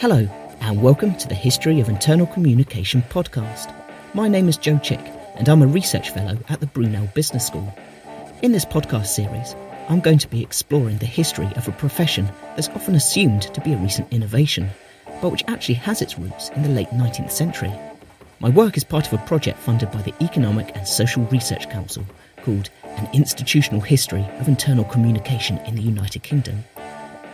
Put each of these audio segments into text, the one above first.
Hello, and welcome to the History of Internal Communication podcast. My name is Joe Chick, and I'm a research fellow at the Brunel Business School. In this podcast series, I'm going to be exploring the history of a profession that's often assumed to be a recent innovation, but which actually has its roots in the late 19th century. My work is part of a project funded by the Economic and Social Research Council called An Institutional History of Internal Communication in the United Kingdom.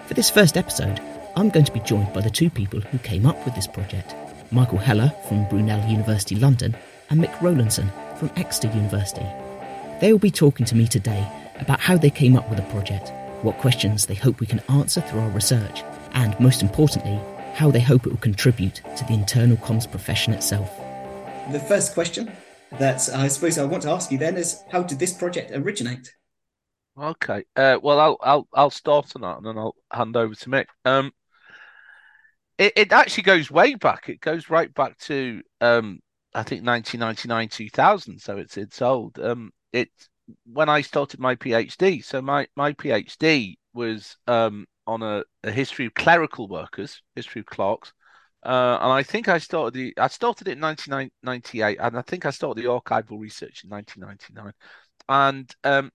For this first episode, I'm going to be joined by the two people who came up with this project Michael Heller from Brunel University London and Mick Rowlinson from Exeter University. They will be talking to me today about how they came up with the project, what questions they hope we can answer through our research, and most importantly, how they hope it will contribute to the internal comms profession itself. The first question that I suppose I want to ask you then is how did this project originate? Okay. Uh, well, I'll I'll I'll start on that and then I'll hand over to Mick. Um, it, it actually goes way back. It goes right back to um, I think 1999, 2000. So it's it's old. Um, it when I started my PhD. So my my PhD was um on a, a history of clerical workers, history of clerks. Uh, and I think I started the I started it in 1998, and I think I started the archival research in 1999. And um,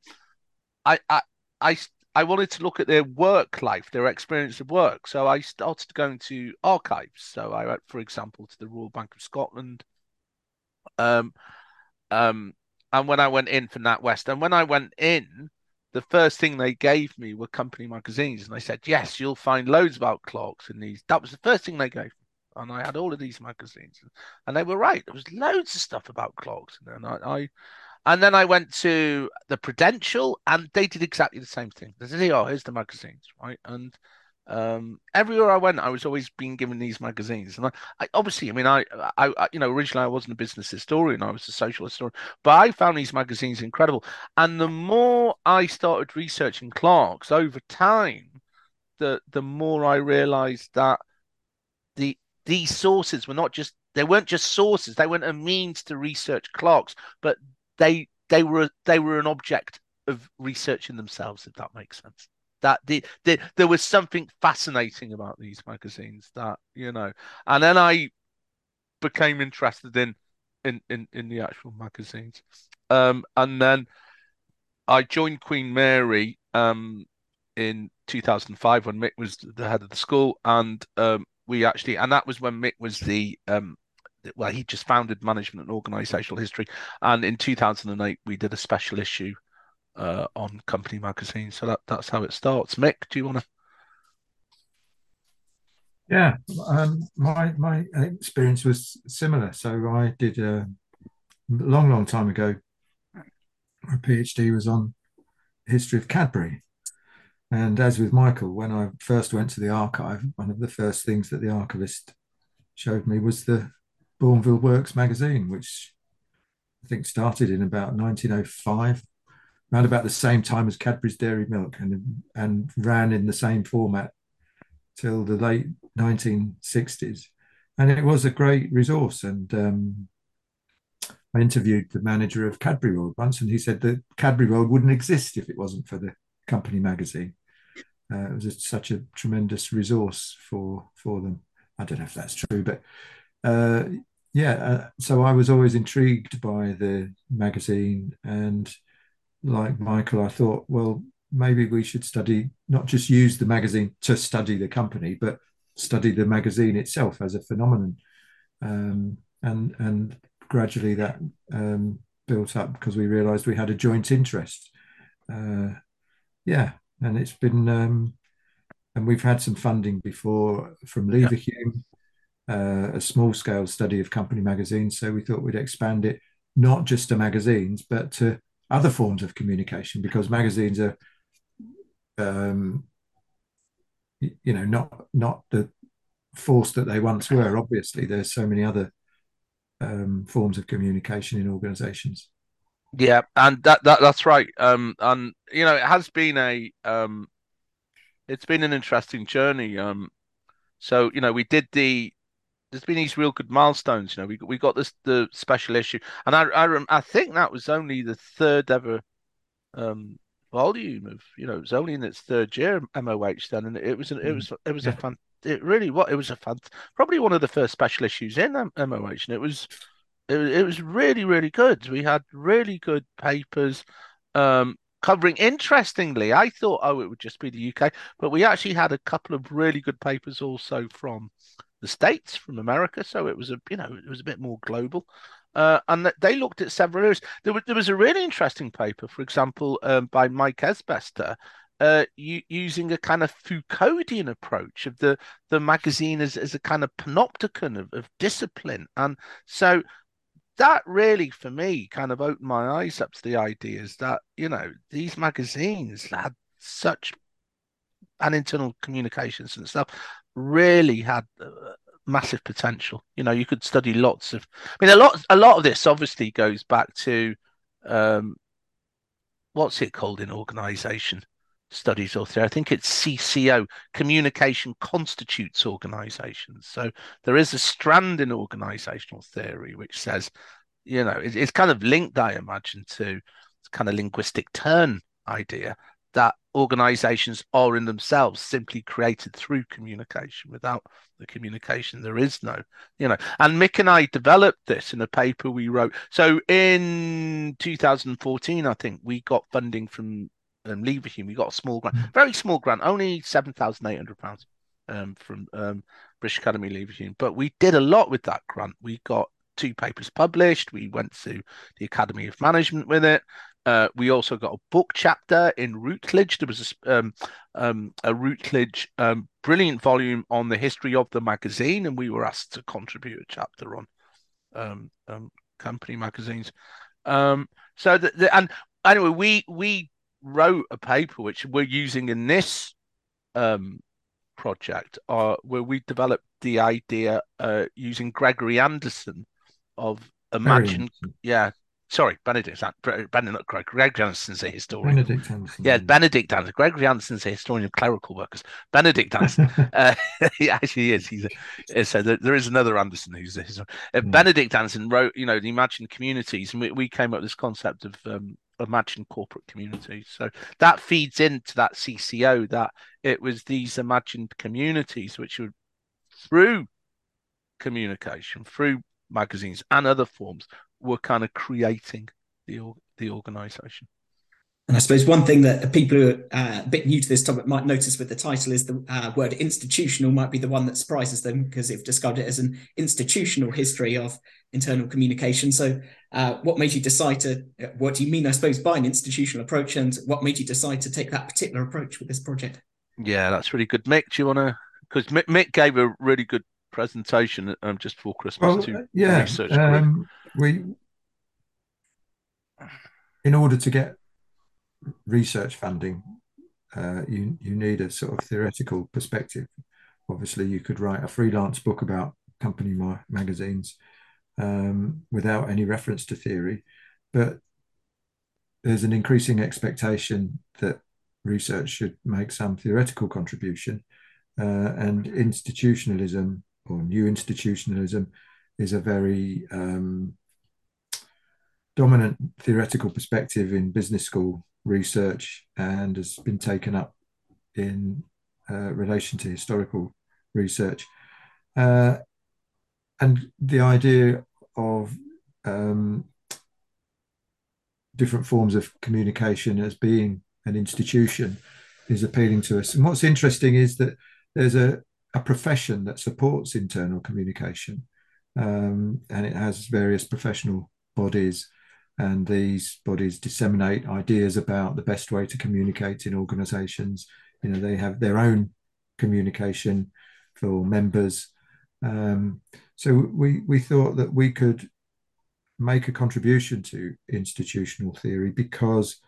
I, I I I wanted to look at their work life, their experience of work. So I started going to archives. So I went, for example, to the Royal Bank of Scotland. Um, um, and when I went in for NatWest, and when I went in, the first thing they gave me were company magazines, and they said, "Yes, you'll find loads about clocks in these." That was the first thing they gave me, and I had all of these magazines, and they were right. There was loads of stuff about clocks, and I, I and then I went to the Prudential, and they did exactly the same thing. They said, "Oh, here's the magazines, right?" And um, everywhere I went, I was always being given these magazines, and I, I, obviously, I mean, I, I, you know, originally I wasn't a business historian; I was a social historian. But I found these magazines incredible, and the more I started researching clerks over time, the the more I realised that the these sources were not just they weren't just sources; they weren't a means to research clerks, but they they were they were an object of research in themselves, if that makes sense. That the, the, there was something fascinating about these magazines that you know, and then I became interested in in in, in the actual magazines, um, and then I joined Queen Mary um, in 2005 when Mick was the head of the school, and um, we actually, and that was when Mick was the um, well, he just founded management and organizational history. And in 2008, we did a special issue uh, on company magazine. So that, that's how it starts. Mick, do you want to? Yeah, um, my my experience was similar. So I did a long, long time ago. My PhD was on history of Cadbury, and as with Michael, when I first went to the archive, one of the first things that the archivist showed me was the Bournville Works magazine, which I think started in about 1905, around about the same time as Cadbury's Dairy Milk, and and ran in the same format till the late 1960s. And it was a great resource. And um, I interviewed the manager of Cadbury World once, and he said that Cadbury World wouldn't exist if it wasn't for the company magazine. Uh, it was such a tremendous resource for for them. I don't know if that's true, but uh, yeah, uh, so I was always intrigued by the magazine, and like Michael, I thought, well, maybe we should study not just use the magazine to study the company, but study the magazine itself as a phenomenon, um, and and gradually that um, built up because we realised we had a joint interest. Uh, yeah, and it's been um, and we've had some funding before from Leverhulme uh, a small scale study of company magazines. So we thought we'd expand it not just to magazines, but to other forms of communication because magazines are, um, you know, not not the force that they once were. Obviously, there's so many other um, forms of communication in organisations. Yeah, and that, that that's right. Um, and you know, it has been a um, it's been an interesting journey. Um, so you know, we did the there's been these real good milestones. You know, we we got this the special issue, and I I, I think that was only the third ever um volume of you know it was only in its third year MOH then, and it was an, it was it was yeah. a fan, it really what it was a fun, probably one of the first special issues in MOH, and it was it, it was really really good. We had really good papers. Um, covering interestingly i thought oh it would just be the uk but we actually had a couple of really good papers also from the states from america so it was a you know it was a bit more global. Uh, and they looked at several areas. There was, there was a really interesting paper for example um, by mike esbester uh, using a kind of Foucauldian approach of the the magazine as, as a kind of panopticon of, of discipline, and so that really, for me, kind of opened my eyes up to the ideas that you know these magazines had such an internal communications and stuff really had uh, massive potential. You know, you could study lots of. I mean, a lot a lot of this obviously goes back to um, what's it called in organisation studies or theory. I think it's CCO, Communication Constitutes Organizations. So there is a strand in organizational theory which says, you know, it, it's kind of linked, I imagine, to kind of linguistic turn idea that organizations are in themselves simply created through communication. Without the communication, there is no, you know. And Mick and I developed this in a paper we wrote. So in 2014, I think we got funding from um, Leverhulme, we got a small grant, very small grant, only seven thousand eight hundred pounds um, from um, British Academy Leverhulme. But we did a lot with that grant. We got two papers published. We went to the Academy of Management with it. Uh, we also got a book chapter in Routledge. There was a, um, um, a Routledge um, brilliant volume on the history of the magazine, and we were asked to contribute a chapter on um, um, company magazines. Um, so the, the, and anyway, we we wrote a paper which we're using in this um, project, uh, where we developed the idea uh, using Gregory Anderson of imagine, yeah. Sorry, Benedict, Benedict, Greg, Greg Anderson's a historian. Benedict Anderson. Yeah, Benedict Anderson. Gregory Anderson's a historian of clerical workers. Benedict Anderson, uh, he actually is. He's a, so there is another Anderson who's a historian. Uh, mm. Benedict Anderson wrote, you know, the imagined communities, and we, we came up with this concept of um, imagined corporate communities. So that feeds into that CCO that it was these imagined communities which were through communication, through magazines and other forms, were kind of creating the the organization. And I suppose one thing that people who are uh, a bit new to this topic might notice with the title is the uh, word institutional might be the one that surprises them because they've described it as an institutional history of internal communication. So, uh, what made you decide to, uh, what do you mean, I suppose, by an institutional approach, and what made you decide to take that particular approach with this project? Yeah, that's really good. Mick, do you want to? Because Mick, Mick, gave a really good presentation um, just before Christmas well, to yeah, research um, we, in order to get research funding, uh, you you need a sort of theoretical perspective. Obviously, you could write a freelance book about company ma- magazines um, without any reference to theory, but there's an increasing expectation that research should make some theoretical contribution, uh, and institutionalism or new institutionalism is a very um, dominant theoretical perspective in business school research and has been taken up in uh, relation to historical research. Uh, and the idea of um, different forms of communication as being an institution is appealing to us. And what's interesting is that there's a, a profession that supports internal communication, um, and it has various professional bodies and these bodies disseminate ideas about the best way to communicate in organizations. You know they have their own communication for members. Um, so we we thought that we could make a contribution to institutional theory because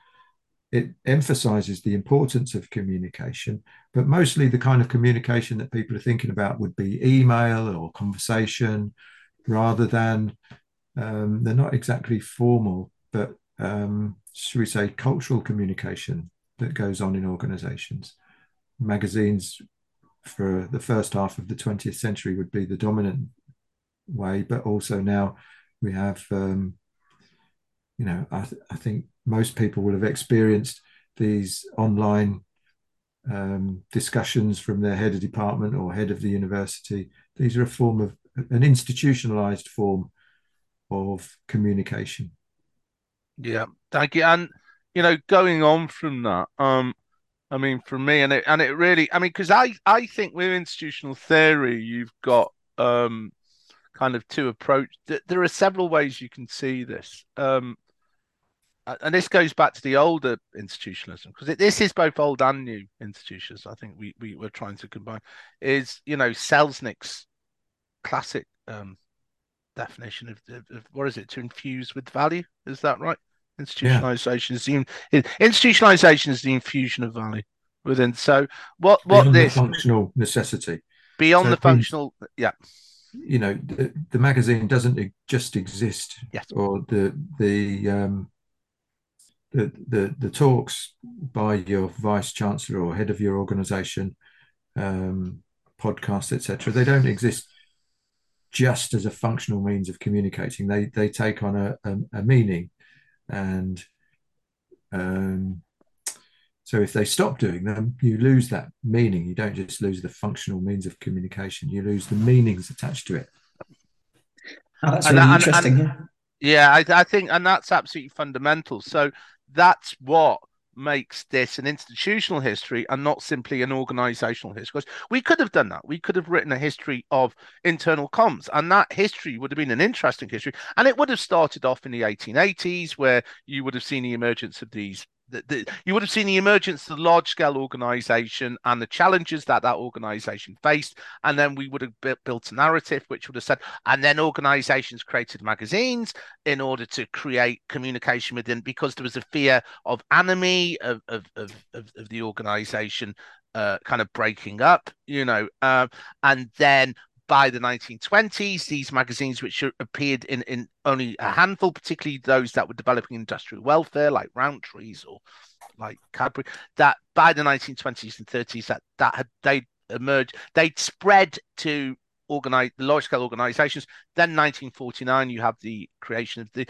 it emphasizes the importance of communication but mostly the kind of communication that people are thinking about would be email or conversation rather than um, they're not exactly formal, but um, should we say cultural communication that goes on in organizations. Magazines for the first half of the 20th century would be the dominant way, but also now we have, um, you know, I, th- I think most people will have experienced these online um, discussions from their head of department or head of the university. These are a form of an institutionalized form of communication. Yeah, thank you. And you know, going on from that, um, I mean, for me, and it and it really, I mean, because I I think with institutional theory, you've got um, kind of two approach. There are several ways you can see this. Um, and this goes back to the older institutionalism because this is both old and new institutions. I think we, we were trying to combine is you know Selznick's classic um, definition of, of, of, what is it to infuse with value? Is that right? Institutionalization yeah. is the institutionalization is the infusion of value within. So what what beyond this functional necessity beyond so the functional yeah you know the, the magazine doesn't just exist yes. or the the um the, the, the talks by your vice chancellor or head of your organization, um, podcasts, etc., they don't exist just as a functional means of communicating. They they take on a, a, a meaning, and um, so if they stop doing them, you lose that meaning. You don't just lose the functional means of communication; you lose the meanings attached to it. Oh, that's really and, interesting. And, and, yeah, I, I think, and that's absolutely fundamental. So that's what makes this an institutional history and not simply an organizational history. Because we could have done that. We could have written a history of internal comms, and that history would have been an interesting history. And it would have started off in the 1880s, where you would have seen the emergence of these the, the, you would have seen the emergence of the large scale organization and the challenges that that organization faced. And then we would have built, a narrative which would have said, and then organizations created magazines in order to create communication within because there was a fear of enemy of, of, of, of, of the organization uh, kind of breaking up, you know, uh, and then by the 1920s, these magazines, which appeared in, in only a handful, particularly those that were developing industrial welfare, like Rowntree's or like Cadbury, that by the 1920s and 30s, that that had they emerged, they'd spread to organize the large scale organizations. Then 1949, you have the creation of the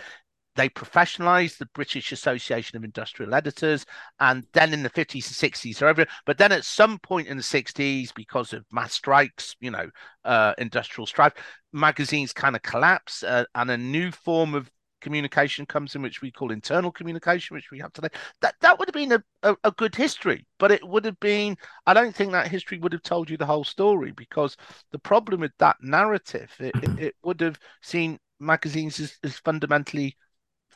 they professionalized the British Association of Industrial Editors, and then in the 50s and 60s, over. But then at some point in the 60s, because of mass strikes, you know, uh, industrial strife, magazines kind of collapse, uh, and a new form of communication comes in, which we call internal communication, which we have today. That that would have been a, a, a, good history, but it would have been. I don't think that history would have told you the whole story because the problem with that narrative, it, it, it would have seen magazines as, as fundamentally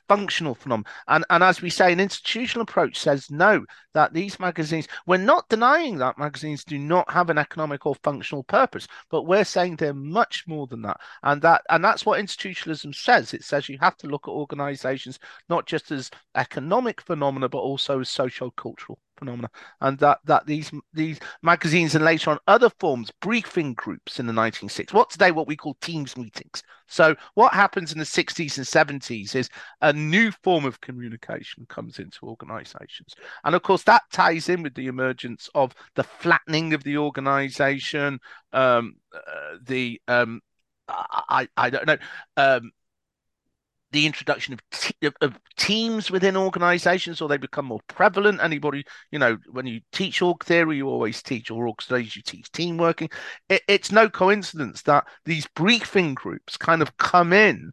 functional phenomenon. And, and as we say, an institutional approach says no, that these magazines, we're not denying that magazines do not have an economic or functional purpose, but we're saying they're much more than that. And that and that's what institutionalism says. It says you have to look at organizations not just as economic phenomena, but also as social cultural phenomena, and that that these these magazines and later on other forms, briefing groups in the 1960s, what today what we call teams meetings. So what happens in the 60s and 70s is a new form of communication comes into organizations, and of course that ties in with the emergence of the flattening of the organization, um, uh, the um, I, I don't know um, the introduction of, of teams within organizations or they become more prevalent. Anybody you know when you teach org theory you always teach or org studies you teach team working. It, it's no coincidence that these briefing groups kind of come in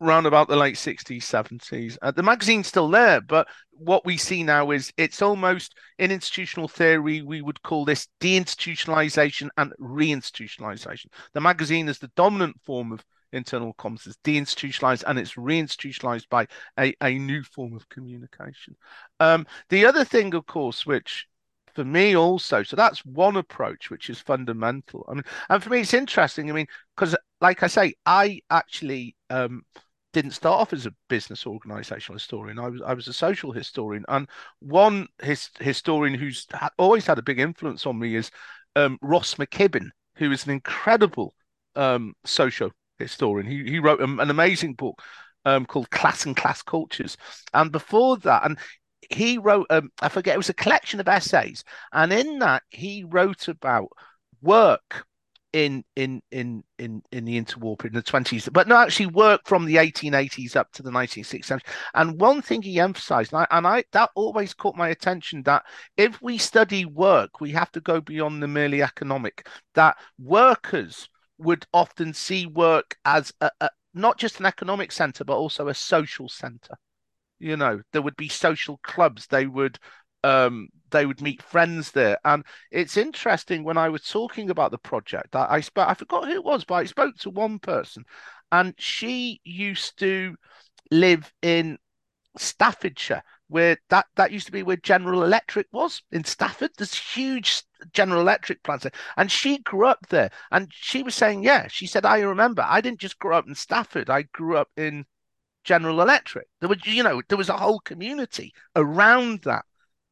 around about the late 60s 70s uh, the magazine's still there but what we see now is it's almost in institutional theory we would call this deinstitutionalization and reinstitutionalization. The magazine is the dominant form of internal comms is deinstitutionalized and it's reinstitutionalized by a, a new form of communication. Um, the other thing, of course, which for me also, so that's one approach which is fundamental. I mean, and for me, it's interesting. I mean, because like I say, I actually um, didn't start off as a business organizational historian. I was I was a social historian, and one his, historian who's always had a big influence on me is um, Ross McKibben, who is an incredible um, social historian. He he wrote an amazing book um, called Class and Class Cultures, and before that, and he wrote um, I forget it was a collection of essays, and in that he wrote about work in in in in in the interwar period in the 20s but no actually worked from the 1880s up to the 1960s and one thing he emphasized and and I that always caught my attention that if we study work we have to go beyond the merely economic that workers would often see work as a, a, not just an economic center but also a social center. You know there would be social clubs. They would um, they would meet friends there. And it's interesting when I was talking about the project, I, I spoke, I forgot who it was, but I spoke to one person, and she used to live in Staffordshire, where that that used to be where General Electric was in Stafford. There's huge General Electric there, and she grew up there. And she was saying, yeah, she said, I remember, I didn't just grow up in Stafford, I grew up in General Electric. There was, you know, there was a whole community around that.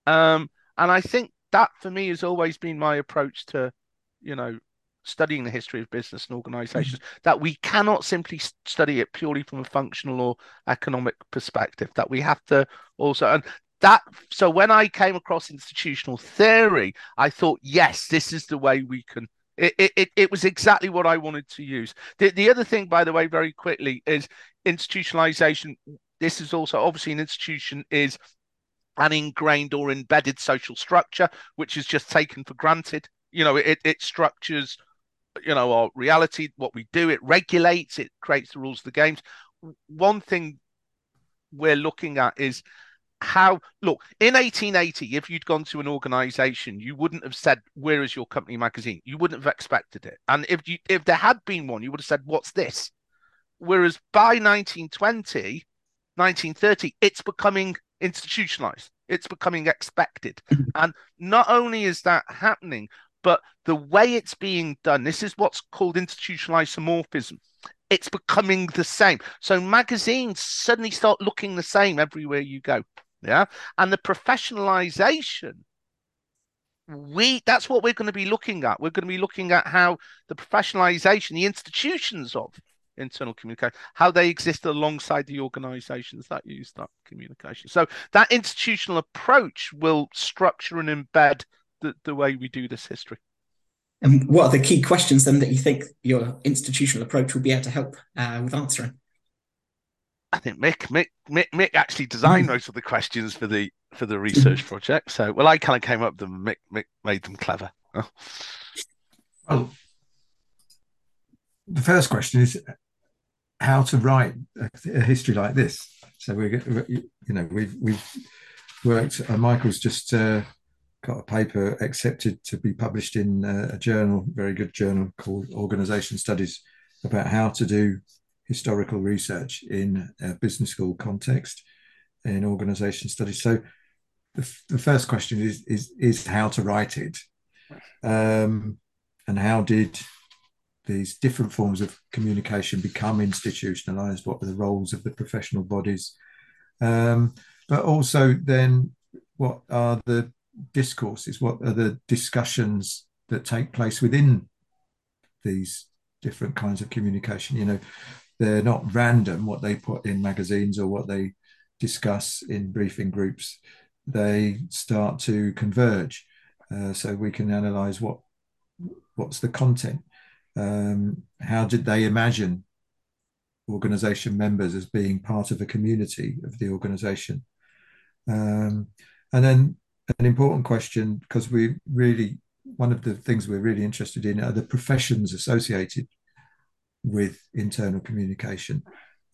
Um, and I think that for me has always been my approach to, you know, studying the history of business and organizations, mm-hmm. that we cannot simply study it purely from a functional or economic perspective, that we have to also, and that, so when I came across institutional theory, I thought, yes, this is the way we can. It, it, it was exactly what I wanted to use. The, the other thing, by the way, very quickly, is institutionalization. This is also obviously an institution is an ingrained or embedded social structure, which is just taken for granted. You know, it, it structures, you know, our reality, what we do, it regulates, it creates the rules of the games. One thing we're looking at is how look in 1880 if you'd gone to an organization you wouldn't have said where is your company magazine you wouldn't have expected it and if you if there had been one you would have said what's this whereas by 1920 1930 it's becoming institutionalized. It's becoming expected. Mm-hmm. and not only is that happening, but the way it's being done, this is what's called institutionalized isomorphism. It's becoming the same. So magazines suddenly start looking the same everywhere you go. Yeah. And the professionalization, we that's what we're going to be looking at. We're going to be looking at how the professionalization, the institutions of internal communication, how they exist alongside the organizations that use that communication. So that institutional approach will structure and embed the, the way we do this history. And what are the key questions then that you think your institutional approach will be able to help uh, with answering? I think Mick, Mick, Mick, Mick actually designed mm. most of the questions for the for the research mm. project. So, well, I kind of came up with them. Mick, Mick made them clever. Oh. Well, the first question is how to write a, a history like this. So we, you know, we've we've worked. Uh, Michael's just uh, got a paper accepted to be published in uh, a journal, very good journal called Organisation Studies, about how to do historical research in a business school context in organisation studies. So the, the first question is is is how to write it, um, and how did these different forms of communication become institutionalized? What were the roles of the professional bodies? Um, but also, then, what are the discourses? What are the discussions that take place within these different kinds of communication? You know, they're not random what they put in magazines or what they discuss in briefing groups. They start to converge, uh, so we can analyze what what's the content um, how did they imagine organization members as being part of a community of the organization? Um, and then an important question, because we really, one of the things we're really interested in are the professions associated with internal communication.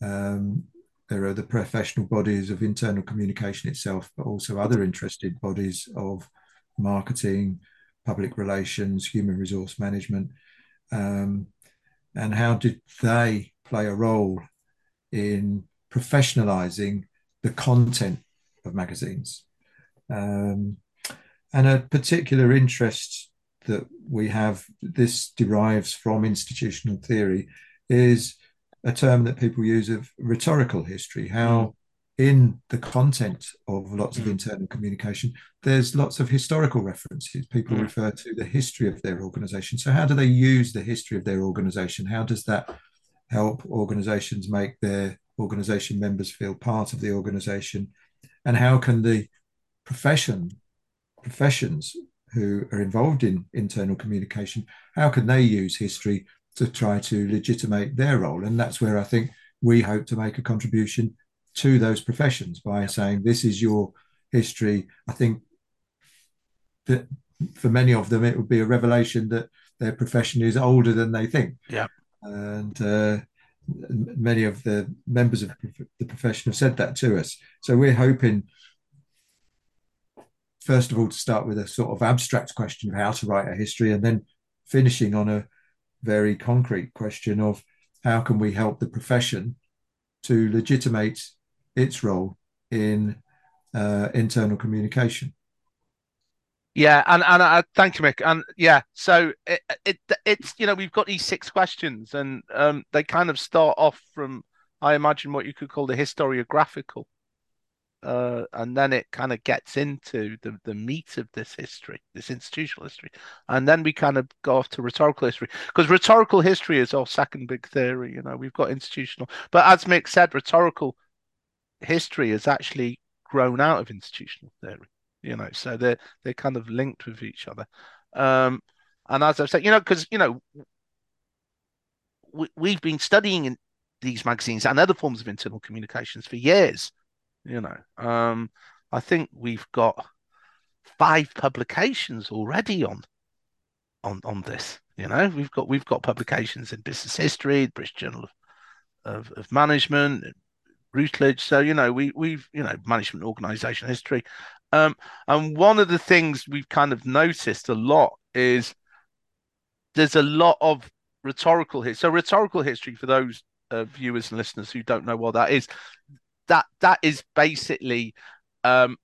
Um, there are the professional bodies of internal communication itself, but also other interested bodies of marketing, public relations, human resource management, um, and how did they play a role in professionalizing the content of magazines? Um, and a particular interest that we have, this derives from institutional theory, is a term that people use of rhetorical history, how in the content of lots of mm. internal communication, there's lots of historical references. People mm. refer to the history of their organization. So, how do they use the history of their organization? How does that help organizations make their organization members feel part of the organization? And how can the profession professions who are involved in internal communication, how can they use history to try to legitimate their role? And that's where I think we hope to make a contribution to those professions by saying, this is your history. I think that for many of them, it would be a revelation that their profession is older than they think. Yeah. And uh, many of the members of the profession have said that to us. So we're hoping, first of all, to start with a sort of abstract question of how to write a history, and then finishing on a very concrete question of how can we help the profession to legitimate its role in uh, internal communication. Yeah, and and uh, thank you, Mick. And yeah, so it, it it's you know we've got these six questions, and um, they kind of start off from I imagine what you could call the historiographical, uh, and then it kind of gets into the the meat of this history, this institutional history, and then we kind of go off to rhetorical history because rhetorical history is our second big theory. You know, we've got institutional, but as Mick said, rhetorical history has actually grown out of institutional theory you know so they're they're kind of linked with each other. Um and as i've said you know because you know we, we've been studying in these magazines and other forms of internal communications for years you know um i think we've got five publications already on on on this you know we've got we've got publications in business history british journal of, of, of management Routledge. So you know, we we've you know management organization history, um, and one of the things we've kind of noticed a lot is there's a lot of rhetorical history. So rhetorical history, for those uh, viewers and listeners who don't know what that is, that that is basically um,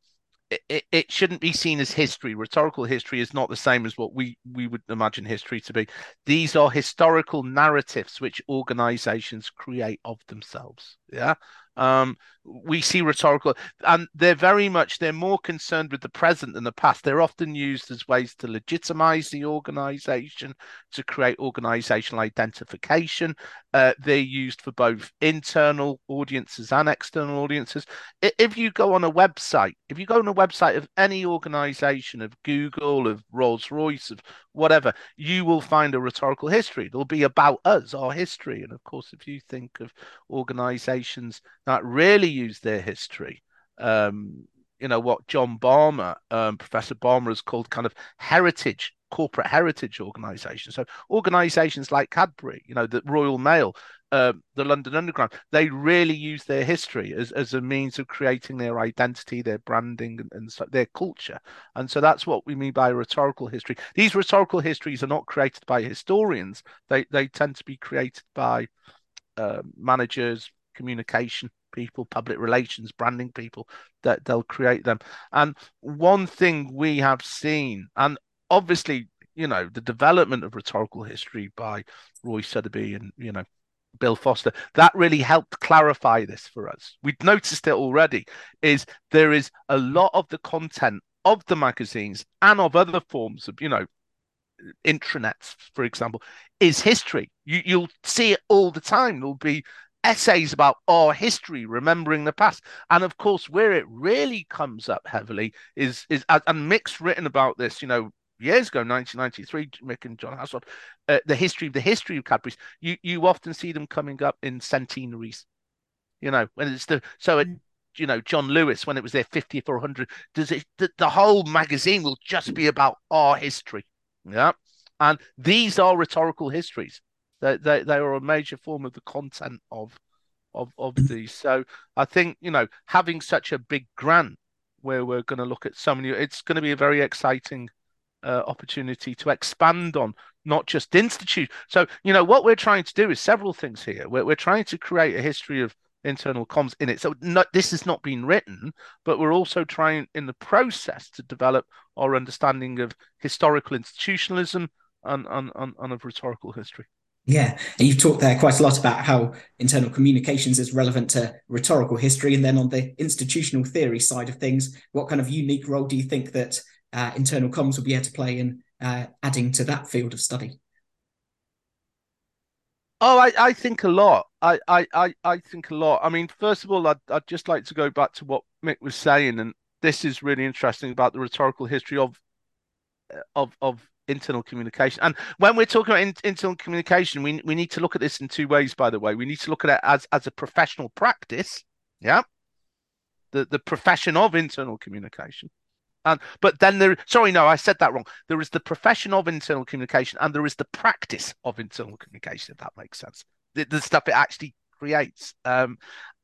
it, it shouldn't be seen as history. Rhetorical history is not the same as what we we would imagine history to be. These are historical narratives which organizations create of themselves. Yeah. Um, we see rhetorical, and they're very much they're more concerned with the present than the past. They're often used as ways to legitimize the organization, to create organizational identification. Uh, they're used for both internal audiences and external audiences. If you go on a website, if you go on a website of any organization, of Google, of Rolls Royce, of whatever, you will find a rhetorical history. It'll be about us, our history. And of course, if you think of organizations that really use their history, um, you know, what John Balmer, um, Professor Balmer, has called kind of heritage corporate heritage organizations. So organizations like Cadbury, you know, the Royal Mail, uh, the London Underground, they really use their history as, as a means of creating their identity, their branding, and, and so, their culture. And so that's what we mean by rhetorical history. These rhetorical histories are not created by historians; they they tend to be created by uh, managers, communication people, public relations, branding people. That they'll create them. And one thing we have seen, and obviously, you know, the development of rhetorical history by Roy Suddaby and you know Bill Foster, that really helped clarify this for us. We'd noticed it already, is there is a lot of the content of the magazines and of other forms of, you know, intranets, for example, is history. You, you'll see it all the time. There'll be essays about our history, remembering the past. And of course, where it really comes up heavily is is and Mick's written about this, you know, years ago, 1993, Mick and John Hasselhoff, uh, the history of the history of Cadbury's, you you often see them coming up in centenaries. You know, when it's the so it, mm. you know John Lewis when it was their 50th or 100. Does it the, the whole magazine will just be about our history? Yeah, and these are rhetorical histories. They they they are a major form of the content of of of mm. these. So I think you know having such a big grant where we're going to look at so many, it's going to be a very exciting uh, opportunity to expand on not just institute. So, you know, what we're trying to do is several things here. We're, we're trying to create a history of internal comms in it. So, this has not been written, but we're also trying in the process to develop our understanding of historical institutionalism and, and, and, and of rhetorical history. Yeah, and you've talked there quite a lot about how internal communications is relevant to rhetorical history, and then on the institutional theory side of things, what kind of unique role do you think that uh, internal comms will be able to play in uh, adding to that field of study? Oh, I, I think a lot. I, I, I think a lot. I mean, first of all, I'd, I'd just like to go back to what Mick was saying, and this is really interesting about the rhetorical history of of of internal communication. And when we're talking about in, internal communication, we we need to look at this in two ways. By the way, we need to look at it as as a professional practice. Yeah, the the profession of internal communication. And but then there, sorry, no, I said that wrong. There is the profession of internal communication, and there is the practice of internal communication. If that makes sense, the, the stuff it actually creates. Um,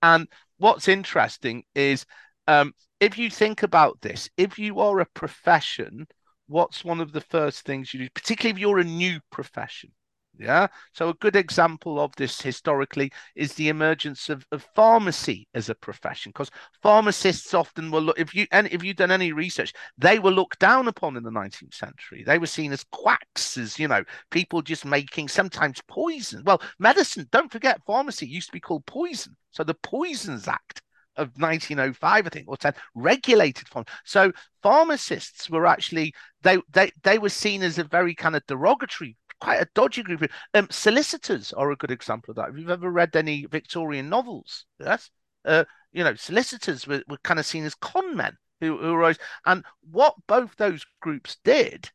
and what's interesting is um, if you think about this, if you are a profession, what's one of the first things you do, particularly if you're a new profession? Yeah. So a good example of this historically is the emergence of, of pharmacy as a profession, because pharmacists often were look if you and if you've done any research, they were looked down upon in the 19th century. They were seen as quacks, as you know, people just making sometimes poison. Well, medicine, don't forget, pharmacy used to be called poison. So the Poisons Act of 1905, I think, or 10, regulated farm. So pharmacists were actually they they they were seen as a very kind of derogatory quite a dodgy group. Um, solicitors are a good example of that. If you've ever read any Victorian novels, yes, uh, you know, solicitors were, were kind of seen as con men who, who always. And what both those groups did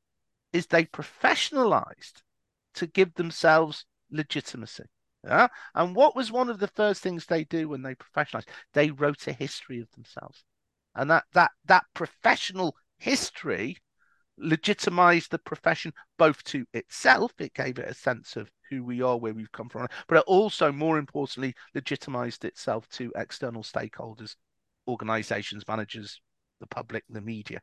is they professionalized to give themselves legitimacy. Yeah. And what was one of the first things they do when they professionalized? They wrote a history of themselves. And that that that professional history legitimized the profession both to itself, it gave it a sense of who we are, where we've come from, but it also, more importantly, legitimized itself to external stakeholders, organizations, managers, the public, the media,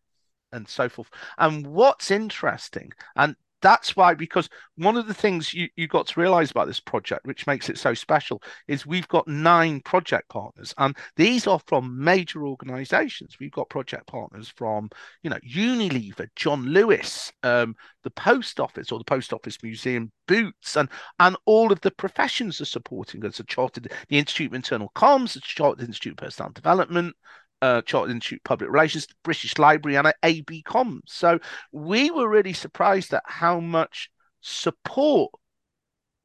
and so forth. And what's interesting, and that's why because one of the things you, you got to realize about this project which makes it so special is we've got nine project partners and these are from major organizations. We've got project partners from you know unilever john lewis um, the post office or the post office museum boots and and all of the professions are supporting us the chartered the institute of internal comms the chartered institute of personnel development uh, Chartered Institute Public Relations, British Library, and AB Comms. So we were really surprised at how much support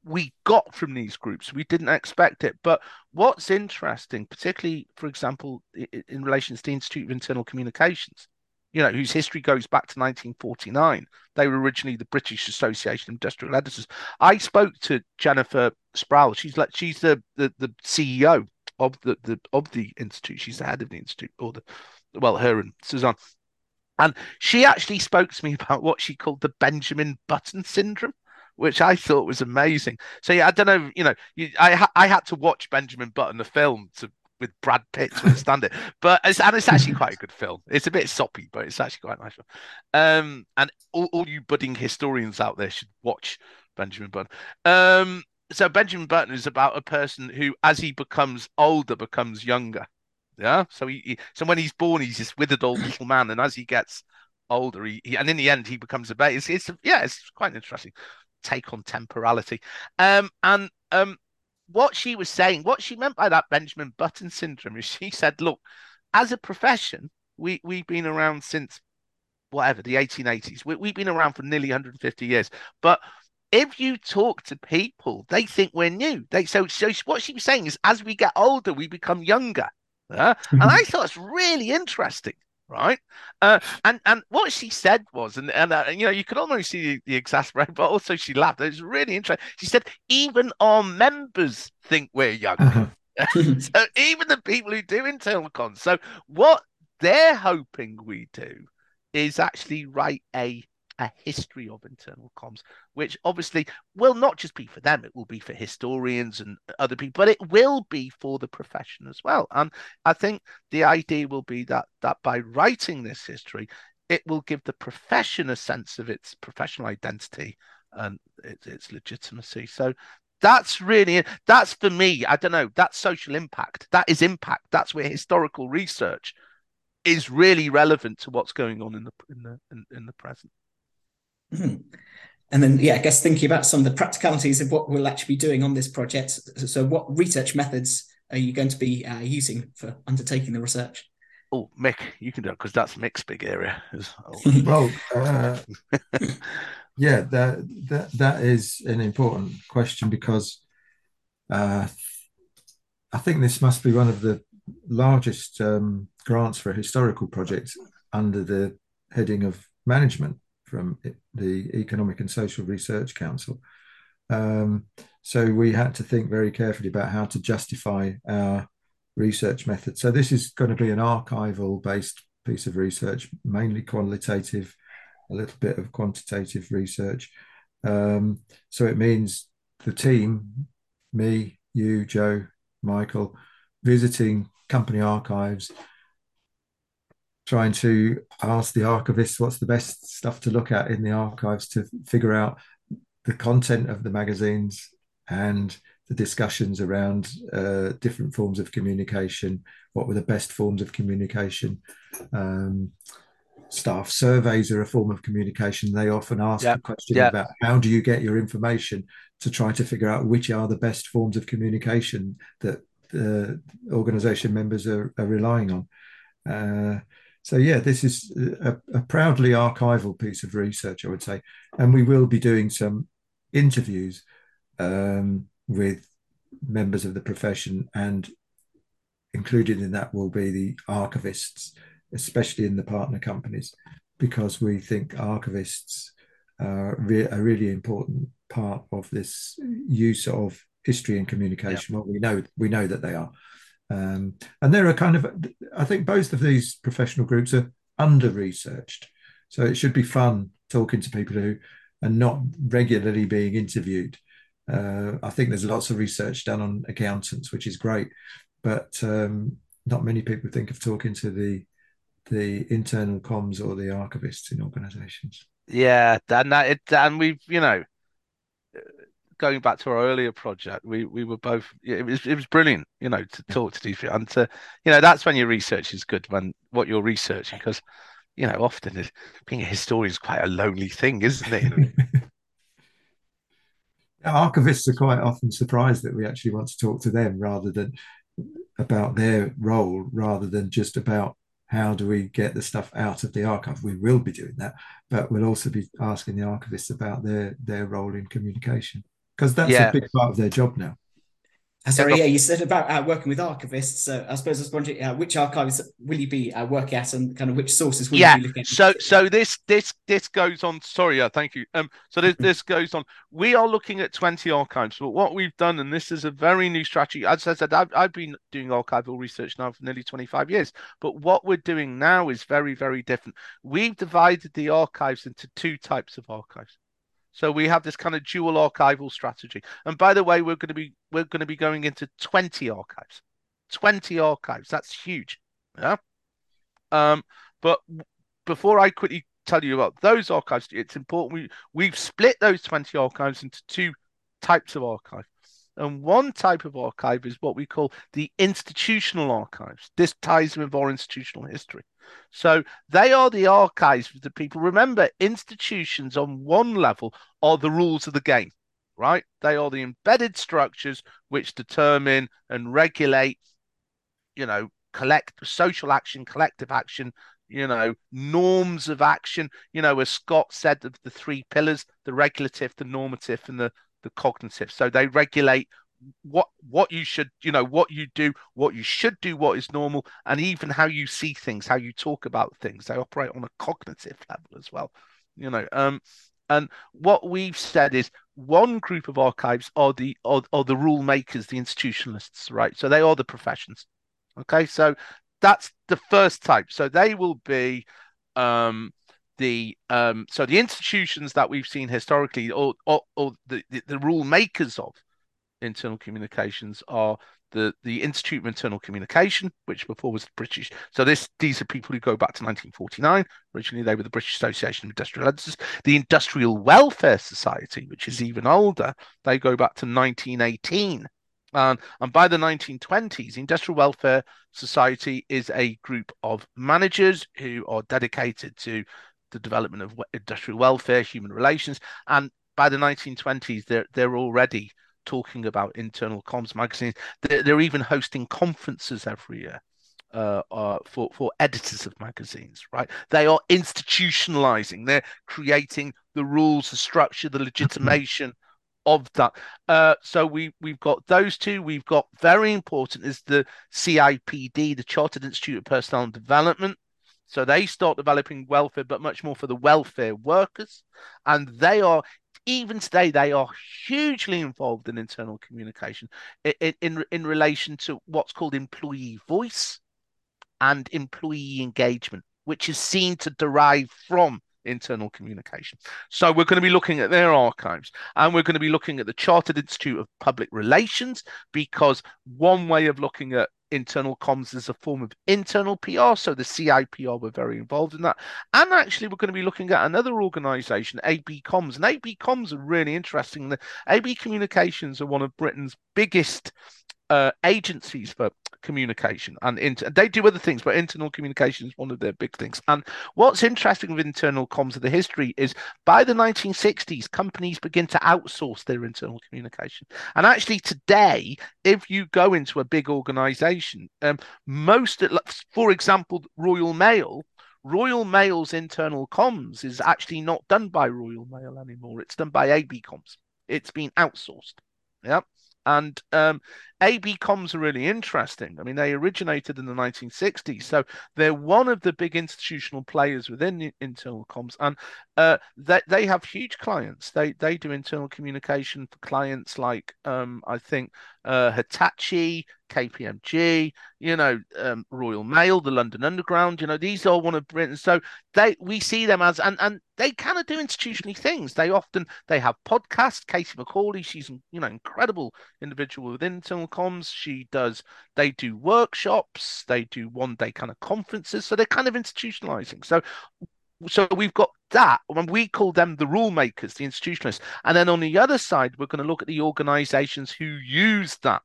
we got from these groups. We didn't expect it. But what's interesting, particularly, for example, in relation to the Institute of Internal Communications, you know, whose history goes back to 1949. They were originally the British Association of Industrial Editors. I spoke to Jennifer Sproul. She's like she's the the, the CEO of the, the of the institute. She's the head of the institute, or the well, her and Suzanne. And she actually spoke to me about what she called the Benjamin Button syndrome, which I thought was amazing. So yeah, I don't know, you know, you, I I had to watch Benjamin Button the film to with Brad Pitt to understand it, but it's, and it's actually quite a good film. It's a bit soppy, but it's actually quite nice. Um, and all, all you budding historians out there should watch Benjamin Button. Um, so Benjamin Button is about a person who, as he becomes older, becomes younger. Yeah. So he, he so when he's born, he's this withered old little man, and as he gets older, he, he and in the end, he becomes a baby. It's, it's yeah, it's quite an interesting take on temporality. Um, and um, what she was saying, what she meant by that Benjamin Button syndrome is she said, look, as a profession, we we've been around since whatever the 1880s. We, we've been around for nearly 150 years, but if you talk to people, they think we're new. They so so what she was saying is, as we get older, we become younger. Uh, mm-hmm. And I thought it's really interesting, right? Uh, and and what she said was, and and uh, you know, you could almost see the, the exasperation, but also she laughed. It was really interesting. She said, even our members think we're young. Uh-huh. so even the people who do internal comms. So what they're hoping we do is actually write a a history of internal comms, which obviously will not just be for them, it will be for historians and other people, but it will be for the profession as well. And I think the idea will be that that by writing this history, it will give the profession a sense of its professional identity and its, its legitimacy. So that's really that's for me i don't know that's social impact that is impact that's where historical research is really relevant to what's going on in the in the in, in the present. And then, yeah, I guess thinking about some of the practicalities of what we'll actually be doing on this project. So, what research methods are you going to be uh, using for undertaking the research? Oh, Mick, you can do it because that's Mick's big area. well, uh, yeah, that, that that is an important question because uh, I think this must be one of the largest um, grants for a historical project under the heading of management from the Economic and Social Research Council. Um, so we had to think very carefully about how to justify our research method. So this is going to be an archival based piece of research, mainly qualitative, a little bit of quantitative research. Um, so it means the team, me, you, Joe, Michael, visiting company archives, trying to ask the archivists what's the best stuff to look at in the archives to figure out the content of the magazines and the discussions around uh, different forms of communication, what were the best forms of communication. Um, staff surveys are a form of communication. They often ask yep. a question yep. about how do you get your information to try to figure out which are the best forms of communication that the organization members are, are relying on. Uh, so yeah, this is a, a, proudly archival piece of research, I would say, and we will be doing some interviews um, with members of the profession, and included in that will be the archivists, especially in the partner companies, because we think archivists are re- a really important part of this use of history and communication. Well, we know we know that they are. Um, and there are kind of, I think both of these professional groups are under researched. So it should be fun talking to people who are not regularly being interviewed. Uh, I think there's lots of research done on accountants, which is great, but um, not many people think of talking to the the internal comms or the archivists in organisations. Yeah, and that it, and we've you know going back to our earlier project, we we were both it was it was brilliant, you know, to talk to these people and to you know that's when your research is good when what you're researching because you know often being a historian is quite a lonely thing, isn't it? Archivists are quite often surprised that we actually want to talk to them rather than about their role, rather than just about how do we get the stuff out of the archive. We will be doing that, but we'll also be asking the archivists about their their role in communication because that's yeah. a big part of their job now. Sorry, yeah, you said about uh, working with archivists. So I suppose I was wondering uh, which archives will you be uh, working at, and kind of which sources will yeah. you be looking at? So, so this this this goes on. Sorry, yeah, thank you. Um, so this this goes on. We are looking at twenty archives, but what we've done, and this is a very new strategy. As I said, I've, I've been doing archival research now for nearly twenty five years, but what we're doing now is very very different. We've divided the archives into two types of archives. So we have this kind of dual archival strategy. And by the way, we're going to be we're going to be going into 20 archives. 20 archives. That's huge. Yeah. Um, but before I quickly tell you about those archives, it's important we we've split those 20 archives into two types of archive. And one type of archive is what we call the institutional archives. This ties with our institutional history. So they are the archives of the people. Remember, institutions on one level are the rules of the game, right? They are the embedded structures which determine and regulate, you know, collect social action, collective action, you know, norms of action. You know, as Scott said of the three pillars, the regulative, the normative, and the the cognitive. So they regulate what what you should you know what you do what you should do what is normal and even how you see things how you talk about things. They operate on a cognitive level as well you know um and what we've said is one group of archives are the are, are the rule makers the institutionalists right? So they are the professions okay? So that's the first type. So they will be um the um so the institutions that we've seen historically or or, or the, the, the rule makers of internal communications are the the Institute of Internal Communication, which before was the British. So this these are people who go back to 1949. Originally, they were the British Association of Industrial Editors. The Industrial Welfare Society, which is even older, they go back to 1918. And, and by the 1920s, the Industrial Welfare Society is a group of managers who are dedicated to the development of industrial welfare, human relations, and by the 1920s, they're they're already talking about internal comms magazines. They're, they're even hosting conferences every year. Uh, uh, for for editors of magazines, right? They are institutionalizing. They're creating the rules, the structure, the legitimation of that. Uh, so we we've got those two. We've got very important is the CIPD, the Chartered Institute of Personnel and Development. So they start developing welfare, but much more for the welfare workers. And they are, even today, they are hugely involved in internal communication in, in, in relation to what's called employee voice and employee engagement, which is seen to derive from internal communication. So we're going to be looking at their archives and we're going to be looking at the Chartered Institute of Public Relations because one way of looking at internal comms as a form of internal PR. So the CIPR were very involved in that. And actually, we're going to be looking at another organization, AB Comms. And AB Comms are really interesting. The AB Communications are one of Britain's biggest uh, agencies for communication and inter- they do other things, but internal communication is one of their big things. And what's interesting with internal comms of the history is by the 1960s, companies begin to outsource their internal communication. And actually, today, if you go into a big organization, um, most, for example, Royal Mail. Royal Mail's internal comms is actually not done by Royal Mail anymore. It's done by AB Comms. It's been outsourced. Yeah. And um, AB comms are really interesting. I mean, they originated in the 1960s, so they're one of the big institutional players within internal comms, and uh, they they have huge clients. They they do internal communication for clients like um, I think uh, Hitachi, KPMG, you know, um, Royal Mail, the London Underground. You know, these are one of Britain. So they we see them as and and they kind of do institutionally things. They often they have podcasts. Katie Macaulay, she's you know incredible individual within internal comms. She does, they do workshops, they do one day kind of conferences. So they're kind of institutionalizing. So so we've got that and we call them the rule makers the institutionalists and then on the other side we're going to look at the organizations who use that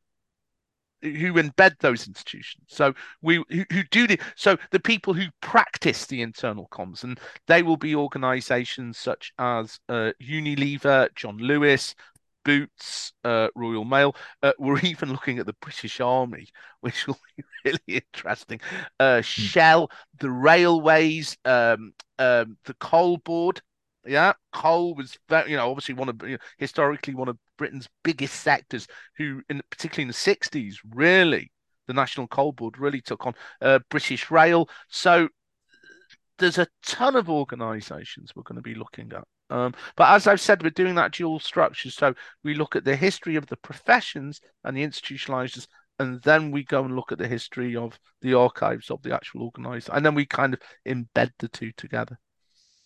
who embed those institutions so we who, who do the so the people who practice the internal comms and they will be organizations such as uh, unilever john lewis Boots, uh, Royal Mail. Uh, we're even looking at the British Army, which will be really interesting. Uh, hmm. Shell, the railways, um, um, the coal board. Yeah, coal was very, you know, obviously one of you know, historically one of Britain's biggest sectors. Who, in particularly in the sixties, really the National Coal Board really took on uh, British Rail. So there's a ton of organisations we're going to be looking at. Um, but as I've said, we're doing that dual structure. So we look at the history of the professions and the institutionalizers, and then we go and look at the history of the archives of the actual organizer. And then we kind of embed the two together.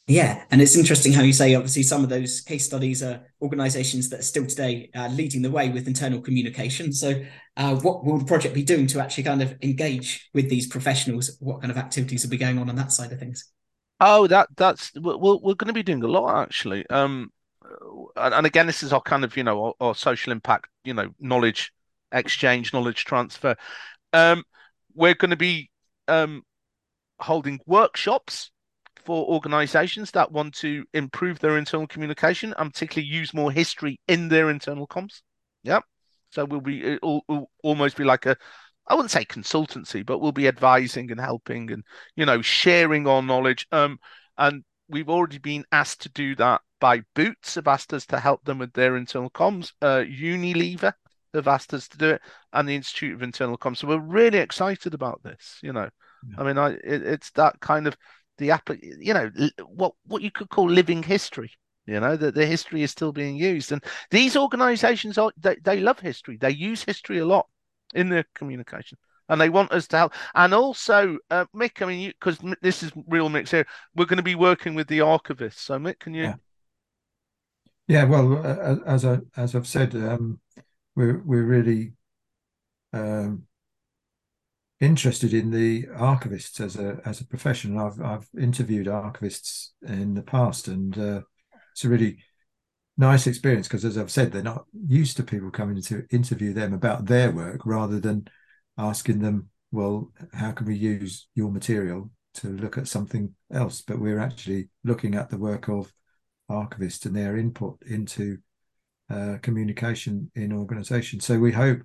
Yeah, and it's interesting how you say obviously some of those case studies are organisations that are still today uh, leading the way with internal communication. So, uh, what will the project be doing to actually kind of engage with these professionals? What kind of activities will be going on on that side of things? Oh, that that's we're we're going to be doing a lot actually. Um, and, again, this is our kind of you know our, our, social impact, you know, knowledge exchange, knowledge transfer. Um, we're going to be um holding workshops for organizations that want to improve their internal communication and particularly use more history in their internal comms. Yeah. So we'll be it'll, it'll almost be like a I wouldn't say consultancy, but we'll be advising and helping and you know sharing our knowledge. Um, and we've already been asked to do that by Boots have asked us to help them with their internal comms. Uh, Unilever have asked us to do it, and the Institute of Internal Comms. So we're really excited about this. You know, yeah. I mean, I it, it's that kind of the app. You know, what what you could call living history. You know that the history is still being used, and these organisations are they, they love history. They use history a lot in their communication and they want us to help. And also, uh, Mick, I mean, because this is real Mick's here, we're going to be working with the archivists. So, Mick, can you? Yeah. Yeah, well, uh, as I as I've said, um, we're we're really um, interested in the archivists as a as a profession. I've I've interviewed archivists in the past, and uh, it's a really nice experience because, as I've said, they're not used to people coming to interview them about their work rather than asking them, well, how can we use your material to look at something else? But we're actually looking at the work of archivists and their input into uh, communication in organizations. So we hope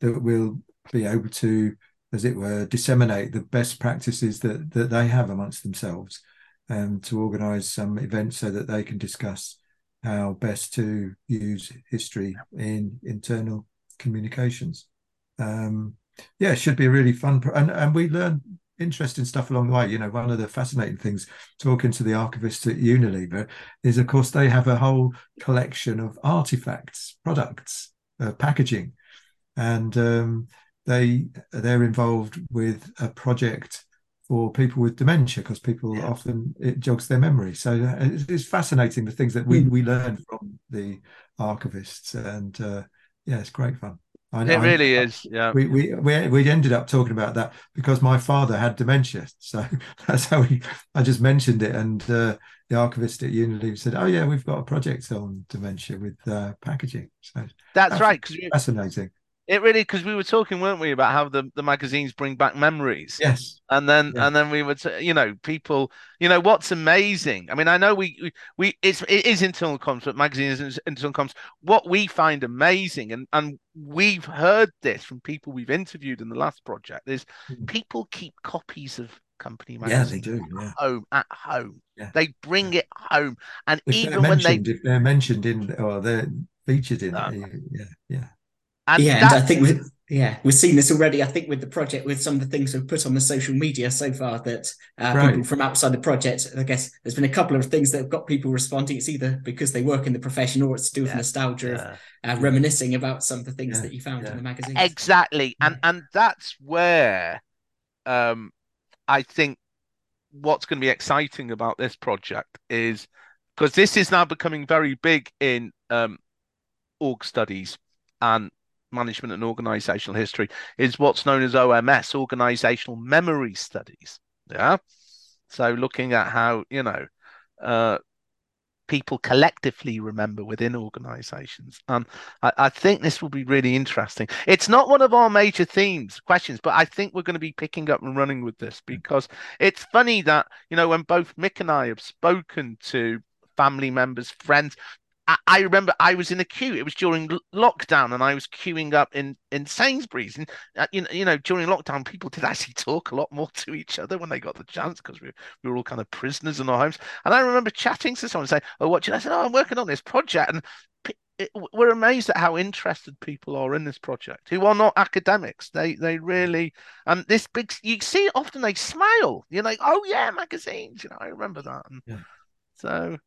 that we'll be able to, as it were, disseminate the best practices that, that they have amongst themselves and to organize some events so that they can discuss how best to use history in internal communications. Um, yeah, it should be a really fun, pro- and and we learn interesting stuff along the way. You know, one of the fascinating things talking to the archivists at Unilever is, of course, they have a whole collection of artifacts, products, uh, packaging, and um, they they're involved with a project for people with dementia because people yeah. often it jogs their memory. So uh, it's, it's fascinating the things that we mm. we learn from the archivists, and uh, yeah, it's great fun. I, it really I, is. Yeah. We, we we we ended up talking about that because my father had dementia, so that's how we. I just mentioned it, and uh, the archivist at Unilever said, "Oh yeah, we've got a project on dementia with uh, packaging." So that's right. Cause fascinating. It really because we were talking, weren't we, about how the, the magazines bring back memories? Yes. And then yeah. and then we would, you know, people, you know, what's amazing. I mean, I know we we, it's it is internal comms, but magazines is internal comms. What we find amazing, and and we've heard this from people we've interviewed in the last project, is mm. people keep copies of company magazines. Yeah, they do. Yeah. Home at home. Yeah. They bring it home, and if even when they if they're mentioned in or they're featured in, uh, yeah, yeah. And yeah, and I think with yeah, we've seen this already. I think with the project, with some of the things we've put on the social media so far, that uh, right. people from outside the project, I guess there's been a couple of things that have got people responding. It's either because they work in the profession or it's to do with yeah. nostalgia yeah. of uh, reminiscing about some of the things yeah. that you found in the magazine. Exactly, and and that's where um, I think what's going to be exciting about this project is because this is now becoming very big in um, org studies and management and organizational history is what's known as OMS, organizational memory studies. Yeah. So looking at how, you know, uh, people collectively remember within organizations. And I, I, think this will be really interesting. It's not one of our major themes, questions, but I think we're going to be picking up and running with this because it's funny that, you know, when both Mick and I have spoken to family members, friends, I, remember I was in a queue. It was during lockdown, and I was queuing up in in Sainsbury's. And uh, you know, you know, during lockdown, people did actually talk a lot more to each other when they got the chance because we, we were all kind of prisoners in our homes. And I remember chatting to someone saying, "Oh, what?" I said, "Oh, I'm working on this project," and it, we're amazed at how interested people are in this project who are not academics. They they really and this big you see often they smile. You're like, "Oh yeah, magazines." You know, I remember that. And yeah. So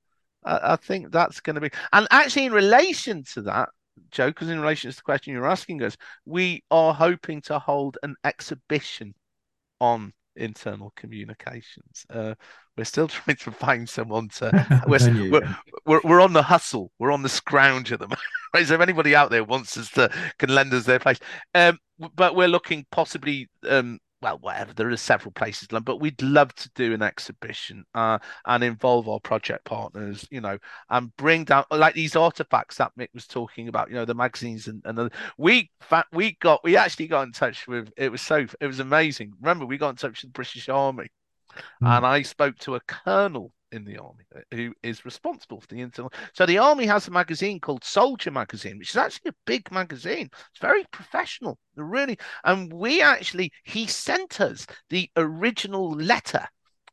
I, I think that's going to be, and actually, in relation to that, Joe, because in relation to the question you're asking us, we are hoping to hold an exhibition on internal communications. Uh, we're still trying to find someone to. We're, we're, we're, we're, on the hustle. We're on the scrounge at the moment. Is there anybody out there wants us to can lend us their place? Um, but we're looking possibly um, well, whatever. There are several places, but we'd love to do an exhibition uh, and involve our project partners, you know, and bring down like these artifacts that Mick was talking about, you know, the magazines and, and the, we we got we actually got in touch with it was so it was amazing. Remember, we got in touch with the British Army, mm. and I spoke to a colonel in the army uh, who is responsible for the internal. So the army has a magazine called Soldier Magazine, which is actually a big magazine. It's very professional, really. And we actually, he sent us the original letter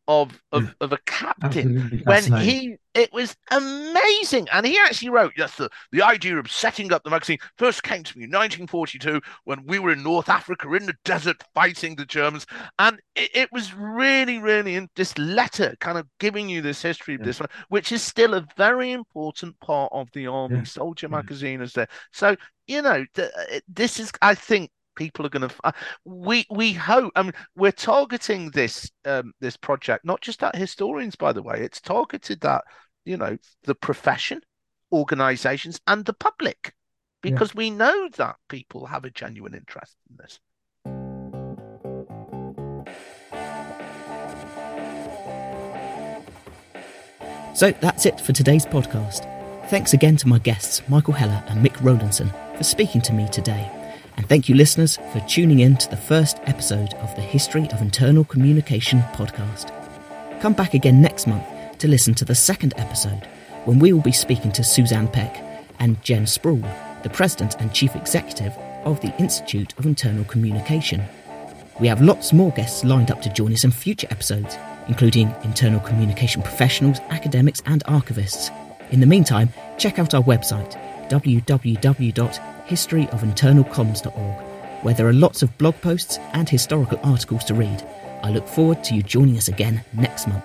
of of, yeah. of a captain when he it was amazing and he actually wrote yes the, the idea of setting up the magazine first came to me in 1942 when we were in north africa in the desert fighting the germans and it, it was really really in this letter kind of giving you this history of yeah. this one which is still a very important part of the army yeah. soldier magazine is there so you know th- uh, this is i think people are going to. Uh, we we hope. I mean, we're targeting this um, this project not just at historians, by the way. It's targeted at you know the profession, organisations, and the public, because yeah. we know that people have a genuine interest in this. So that's it for today's podcast. Thanks again to my guests, Michael Heller and Mick Rowlinson, for speaking to me today. And thank you, listeners, for tuning in to the first episode of the History of Internal Communication podcast. Come back again next month to listen to the second episode, when we will be speaking to Suzanne Peck and Jen Sproul, the President and Chief Executive of the Institute of Internal Communication. We have lots more guests lined up to join us in future episodes, including internal communication professionals, academics, and archivists. In the meantime, check out our website www historyofinternalcomms.org, where there are lots of blog posts and historical articles to read, I look forward to you joining us again next month.